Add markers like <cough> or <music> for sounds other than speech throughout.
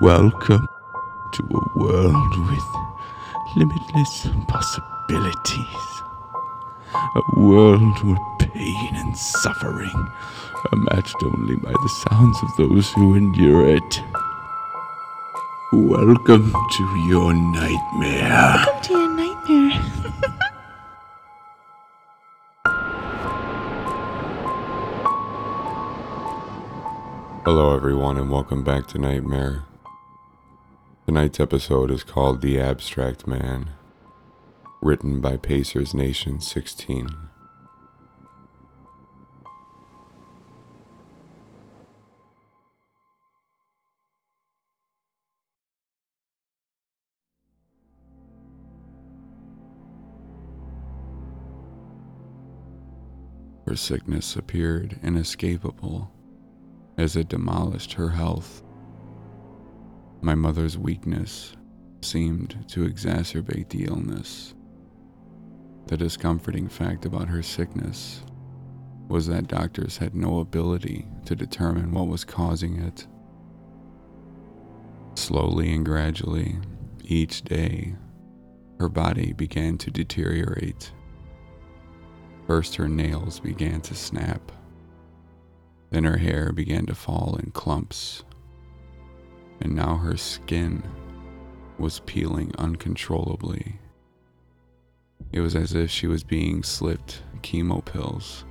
Welcome to a world with limitless possibilities. A world where pain and suffering are matched only by the sounds of those who endure it. Welcome to your nightmare. Welcome to your nightmare. <laughs> Hello, everyone, and welcome back to Nightmare. Tonight's episode is called The Abstract Man, written by Pacers Nation 16. Her sickness appeared inescapable as it demolished her health. My mother's weakness seemed to exacerbate the illness. The discomforting fact about her sickness was that doctors had no ability to determine what was causing it. Slowly and gradually, each day, her body began to deteriorate. First, her nails began to snap. Then her hair began to fall in clumps. And now her skin was peeling uncontrollably. It was as if she was being slipped chemo pills.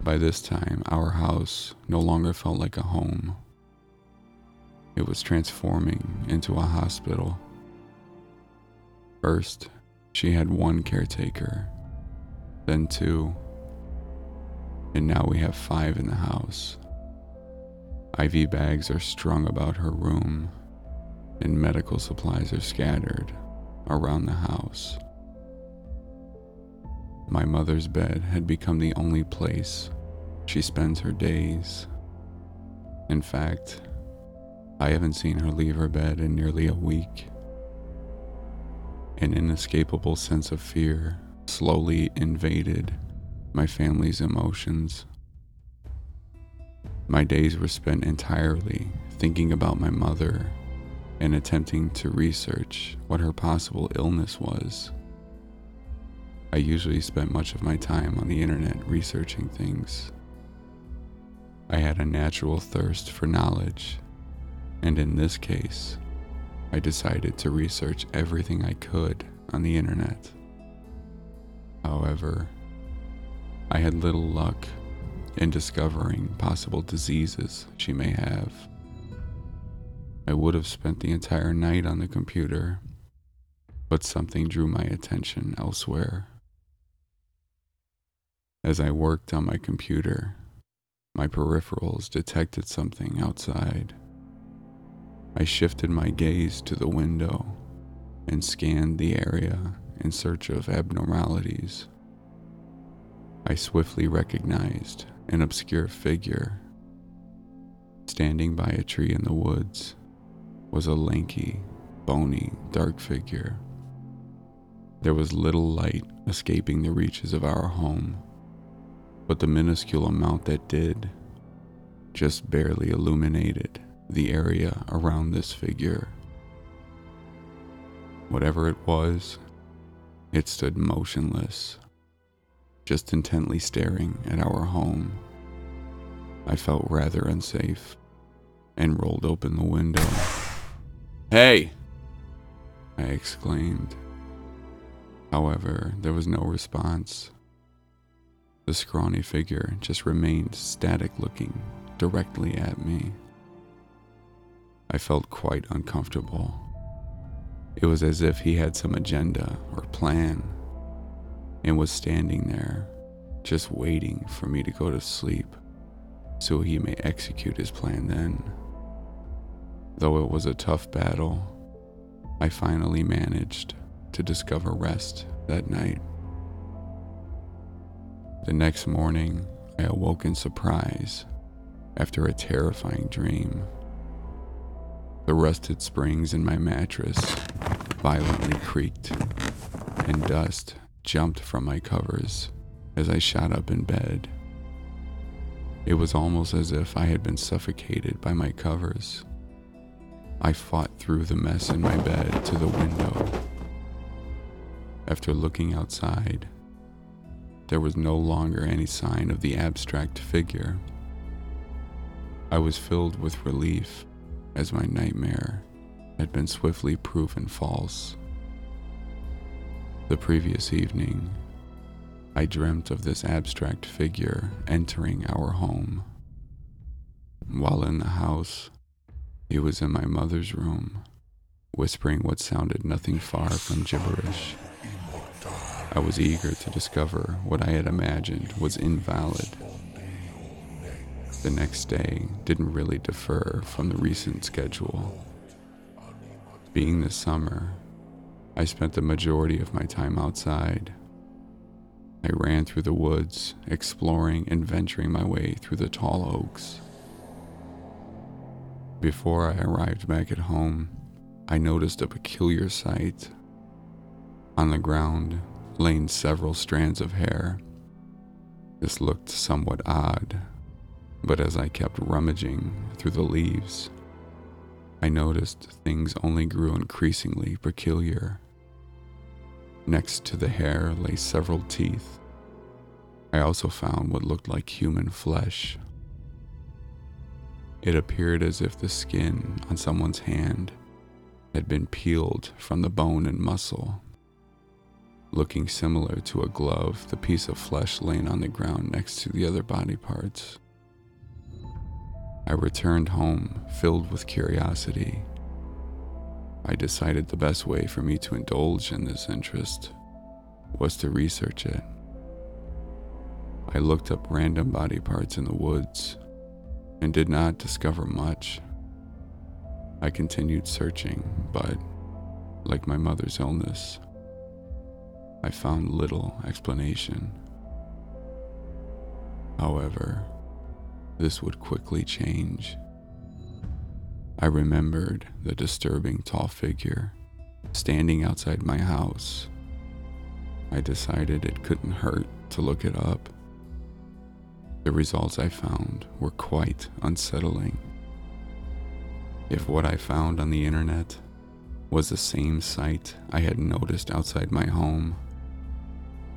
By this time, our house no longer felt like a home. It was transforming into a hospital. First, she had one caretaker, then two, and now we have five in the house. IV bags are strung about her room, and medical supplies are scattered around the house. My mother's bed had become the only place she spends her days. In fact, I haven't seen her leave her bed in nearly a week. An inescapable sense of fear slowly invaded my family's emotions. My days were spent entirely thinking about my mother and attempting to research what her possible illness was. I usually spent much of my time on the internet researching things. I had a natural thirst for knowledge, and in this case, I decided to research everything I could on the internet. However, I had little luck in discovering possible diseases she may have. I would have spent the entire night on the computer, but something drew my attention elsewhere. As I worked on my computer, my peripherals detected something outside. I shifted my gaze to the window and scanned the area in search of abnormalities. I swiftly recognized an obscure figure. Standing by a tree in the woods was a lanky, bony, dark figure. There was little light escaping the reaches of our home, but the minuscule amount that did just barely illuminated the area around this figure. Whatever it was, it stood motionless just intently staring at our home. I felt rather unsafe and rolled open the window. Hey! I exclaimed. However, there was no response. The scrawny figure just remained static looking directly at me. I felt quite uncomfortable. It was as if he had some agenda or plan and was standing there, just waiting for me to go to sleep so he may execute his plan then. Though it was a tough battle, I finally managed to discover rest that night. The next morning, I awoke in surprise after a terrifying dream. The rusted springs in my mattress violently creaked, and dust jumped from my covers as I shot up in bed. It was almost as if I had been suffocated by my covers I fought through the mess in my bed to the window. After looking outside, there was no longer any sign of the abstract figure. I was filled with relief as my nightmare had been swiftly proven false. The previous evening, I dreamt of this abstract figure entering our home. While in the house, he was in my mother's room, whispering what sounded nothing far from gibberish. I was eager to discover what I had imagined was invalid. The next day didn't really differ from the recent schedule. Being the summer, I spent the majority of my time outside. I ran through the woods, exploring and venturing my way through the tall oaks. Before I arrived back at home, I noticed a peculiar sight. On the ground lay several strands of hair. This looked somewhat odd, but as I kept rummaging through the leaves, I noticed things only grew increasingly peculiar. Next to the hair lay several teeth. I also found what looked like human flesh. It appeared as if the skin on someone's hand had been peeled from the bone and muscle. Looking similar to a glove, the piece of flesh laying on the ground next to the other body parts. I returned home filled with curiosity I decided the best way for me to indulge in this interest was to research it. I looked up random body parts in the woods and did not discover much. I continued searching, but like my mother's illness, I found little explanation. However, this would quickly change I remembered the disturbing tall figure standing outside my house. I decided it couldn't hurt to look it up. The results I found were quite unsettling. If what I found on the internet was the same sight I had noticed outside my home,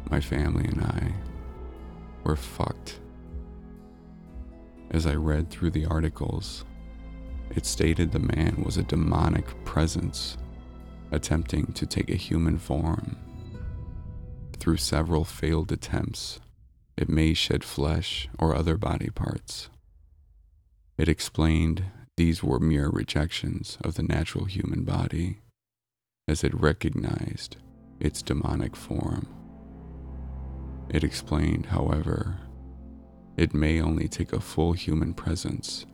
my family and I were fucked. As I read through the articles, it stated the man was a demonic presence attempting to take a human form. Through several failed attempts, it may shed flesh or other body parts. It explained these were mere rejections of the natural human body, as it recognized its demonic form. It explained, however, it may only take a full human presence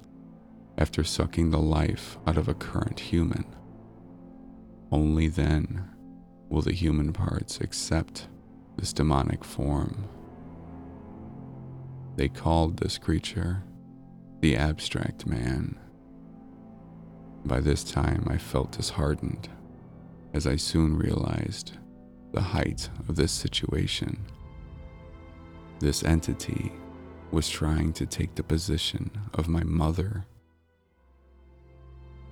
after sucking the life out of a current human. Only then will the human parts accept this demonic form. They called this creature the abstract man. By this time, I felt disheartened, as I soon realized the height of this situation. This entity was trying to take the position of my mother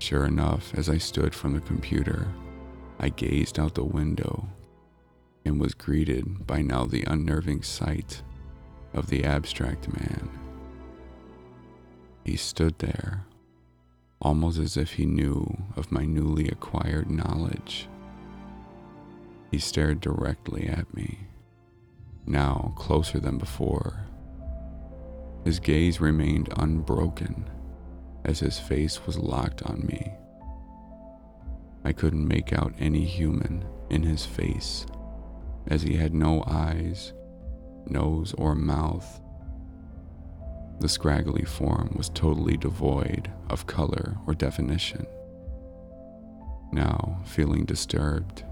Sure enough, as I stood from the computer, I gazed out the window and was greeted by now the unnerving sight of the abstract man. He stood there, almost as if he knew of my newly acquired knowledge. He stared directly at me, now closer than before. His gaze remained unbroken as his face was locked on me. I couldn't make out any human in his face, as he had no eyes, nose, or mouth. The scraggly form was totally devoid of color or definition. Now, feeling disturbed,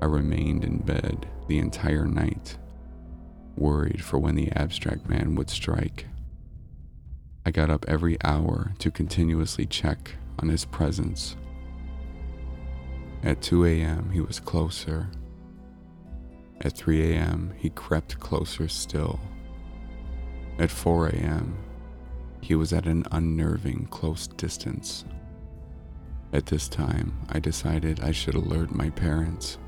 I remained in bed the entire night, worried for when the abstract man would strike. I got up every hour to continuously check on his presence. At 2 a.m., he was closer. At 3 a.m., he crept closer still. At 4 a.m., he was at an unnerving close distance. At this time, I decided I should alert my parents.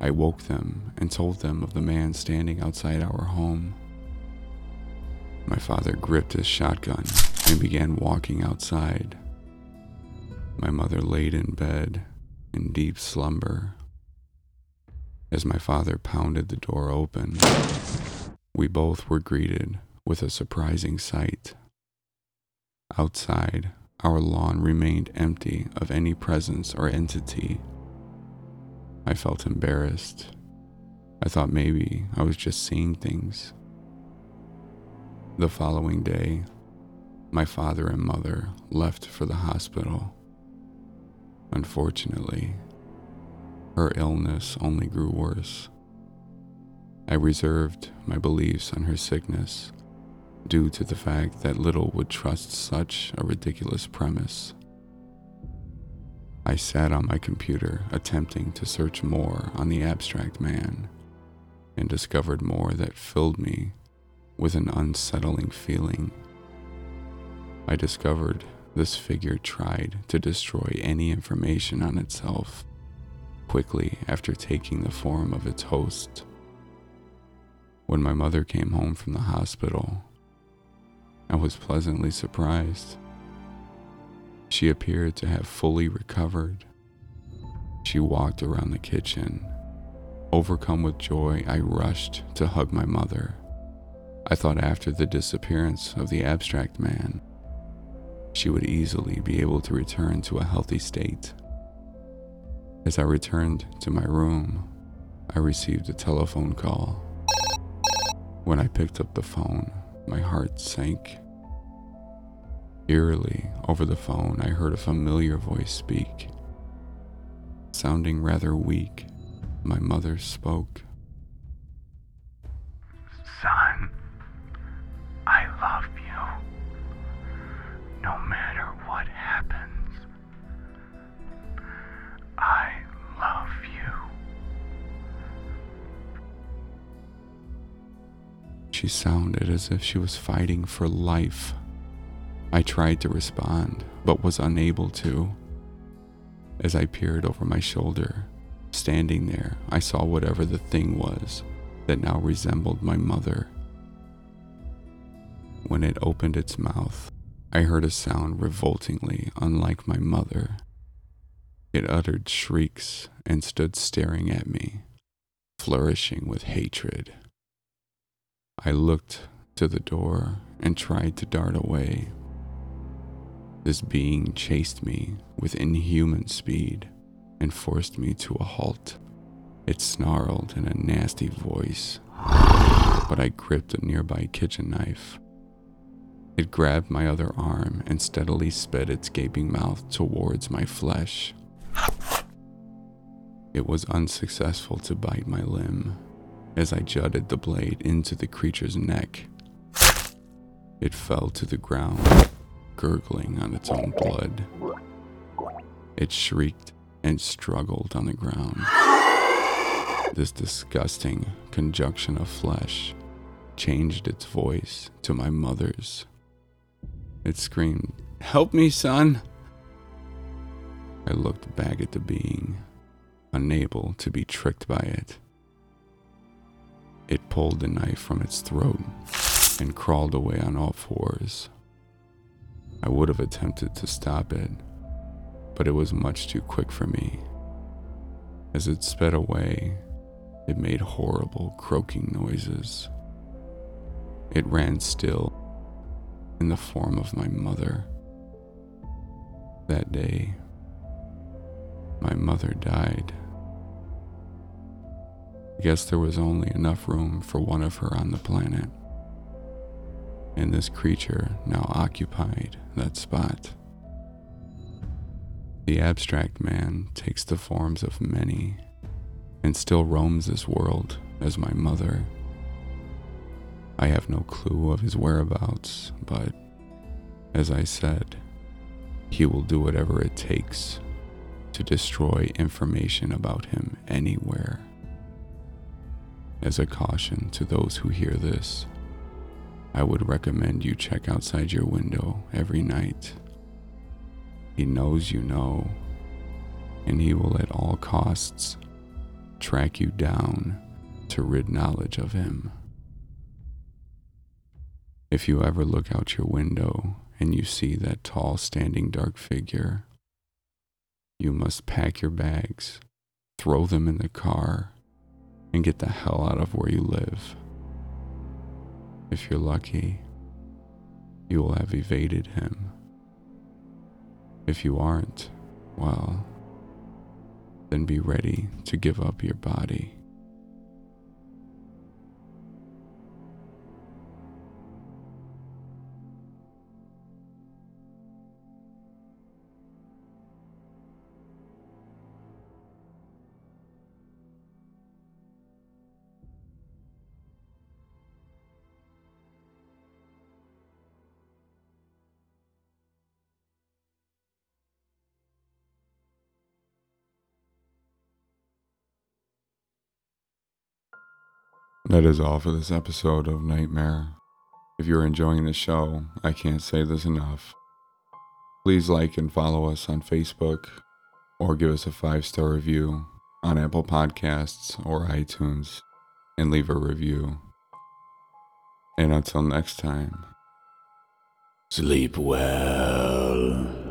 I woke them and told them of the man standing outside our home. My father gripped his shotgun and began walking outside. My mother laid in bed in deep slumber. As my father pounded the door open, we both were greeted with a surprising sight. Outside, our lawn remained empty of any presence or entity. I felt embarrassed. I thought maybe I was just seeing things. The following day, my father and mother left for the hospital. Unfortunately, her illness only grew worse. I reserved my beliefs on her sickness due to the fact that little would trust such a ridiculous premise. I sat on my computer attempting to search more on the abstract man and discovered more that filled me with an unsettling feeling. I discovered this figure tried to destroy any information on itself quickly after taking the form of its host. When my mother came home from the hospital, I was pleasantly surprised. She appeared to have fully recovered. She walked around the kitchen. Overcome with joy, I rushed to hug my mother. I thought after the disappearance of the abstract man, she would easily be able to return to a healthy state. As I returned to my room, I received a telephone call. When I picked up the phone, my heart sank. Eerily, over the phone, I heard a familiar voice speak. Sounding rather weak, my mother spoke. Son, She sounded as if she was fighting for life. I tried to respond, but was unable to. As I peered over my shoulder, standing there, I saw whatever the thing was that now resembled my mother. When it opened its mouth, I heard a sound revoltingly unlike my mother. It uttered shrieks and stood staring at me, flourishing with hatred. I looked to the door and tried to dart away. This being chased me with inhuman speed and forced me to a halt. It snarled in a nasty voice, but I gripped a nearby kitchen knife. It grabbed my other arm and steadily sped its gaping mouth towards my flesh. It was unsuccessful to bite my limb as I jutted the blade into the creature's neck. It fell to the ground, gurgling on its own blood. It shrieked and struggled on the ground. This disgusting conjunction of flesh changed its voice to my mother's. It screamed, Help me, son! I looked back at the being, unable to be tricked by it. It pulled the knife from its throat and crawled away on all fours. I would have attempted to stop it, but it was much too quick for me. As it sped away, it made horrible croaking noises. It ran still in the form of my mother. That day, my mother died. I guess there was only enough room for one of her on the planet. And this creature now occupied that spot. The abstract man takes the forms of many and still roams this world as my mother. I have no clue of his whereabouts, but as I said, he will do whatever it takes to destroy information about him anywhere. As a caution to those who hear this, I would recommend you check outside your window every night. He knows you know, and he will at all costs track you down to rid knowledge of him. If you ever look out your window and you see that tall, standing, dark figure, you must pack your bags, throw them in the car, and get the hell out of where you live. If you're lucky, you will have evaded him. If you aren't, well, then be ready to give up your body. That is all for this episode of Nightmare. If you're enjoying the show, I can't say this enough. Please like and follow us on Facebook or give us a five star review on Apple Podcasts or iTunes and leave a review. And until next time, Sleep well.